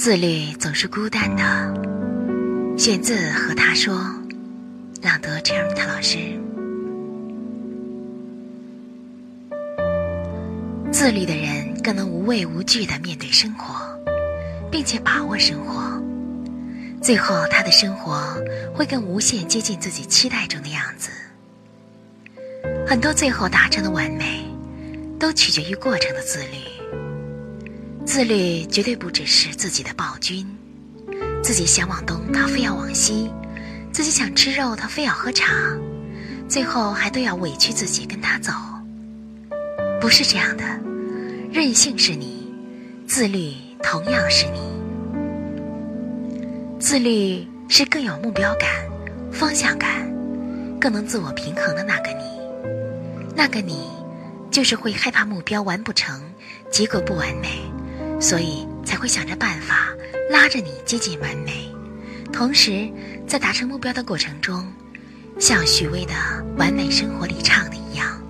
自律总是孤单的。选自《和他说》，朗读陈润涛老师。自律的人更能无畏无惧的面对生活，并且把握生活。最后，他的生活会更无限接近自己期待中的样子。很多最后达成的完美，都取决于过程的自律。自律绝对不只是自己的暴君，自己想往东，他非要往西；自己想吃肉，他非要喝茶，最后还都要委屈自己跟他走。不是这样的，任性是你，自律同样是你。自律是更有目标感、方向感，更能自我平衡的那个你。那个你，就是会害怕目标完不成，结果不完美。所以才会想着办法拉着你接近完美，同时在达成目标的过程中，像许巍的《完美生活》里唱的一样，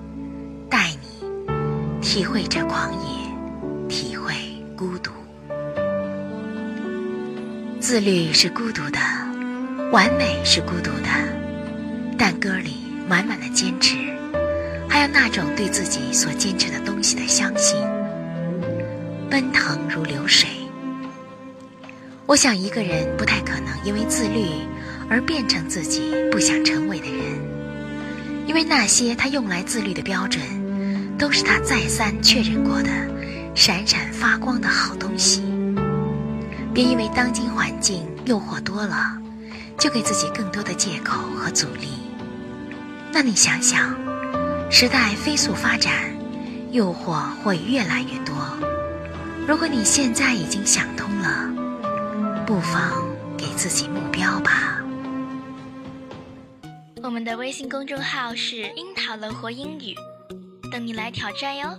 带你体会这狂野，体会孤独。自律是孤独的，完美是孤独的，但歌里满满的坚持，还有那种对自己所坚持的东西的相信。奔腾如流水。我想，一个人不太可能因为自律而变成自己不想成为的人，因为那些他用来自律的标准，都是他再三确认过的闪闪发光的好东西。别因为当今环境诱惑多了，就给自己更多的借口和阻力。那你想想，时代飞速发展，诱惑会越来越多。如果你现在已经想通了，不妨给自己目标吧。我们的微信公众号是“樱桃乐活英语”，等你来挑战哟。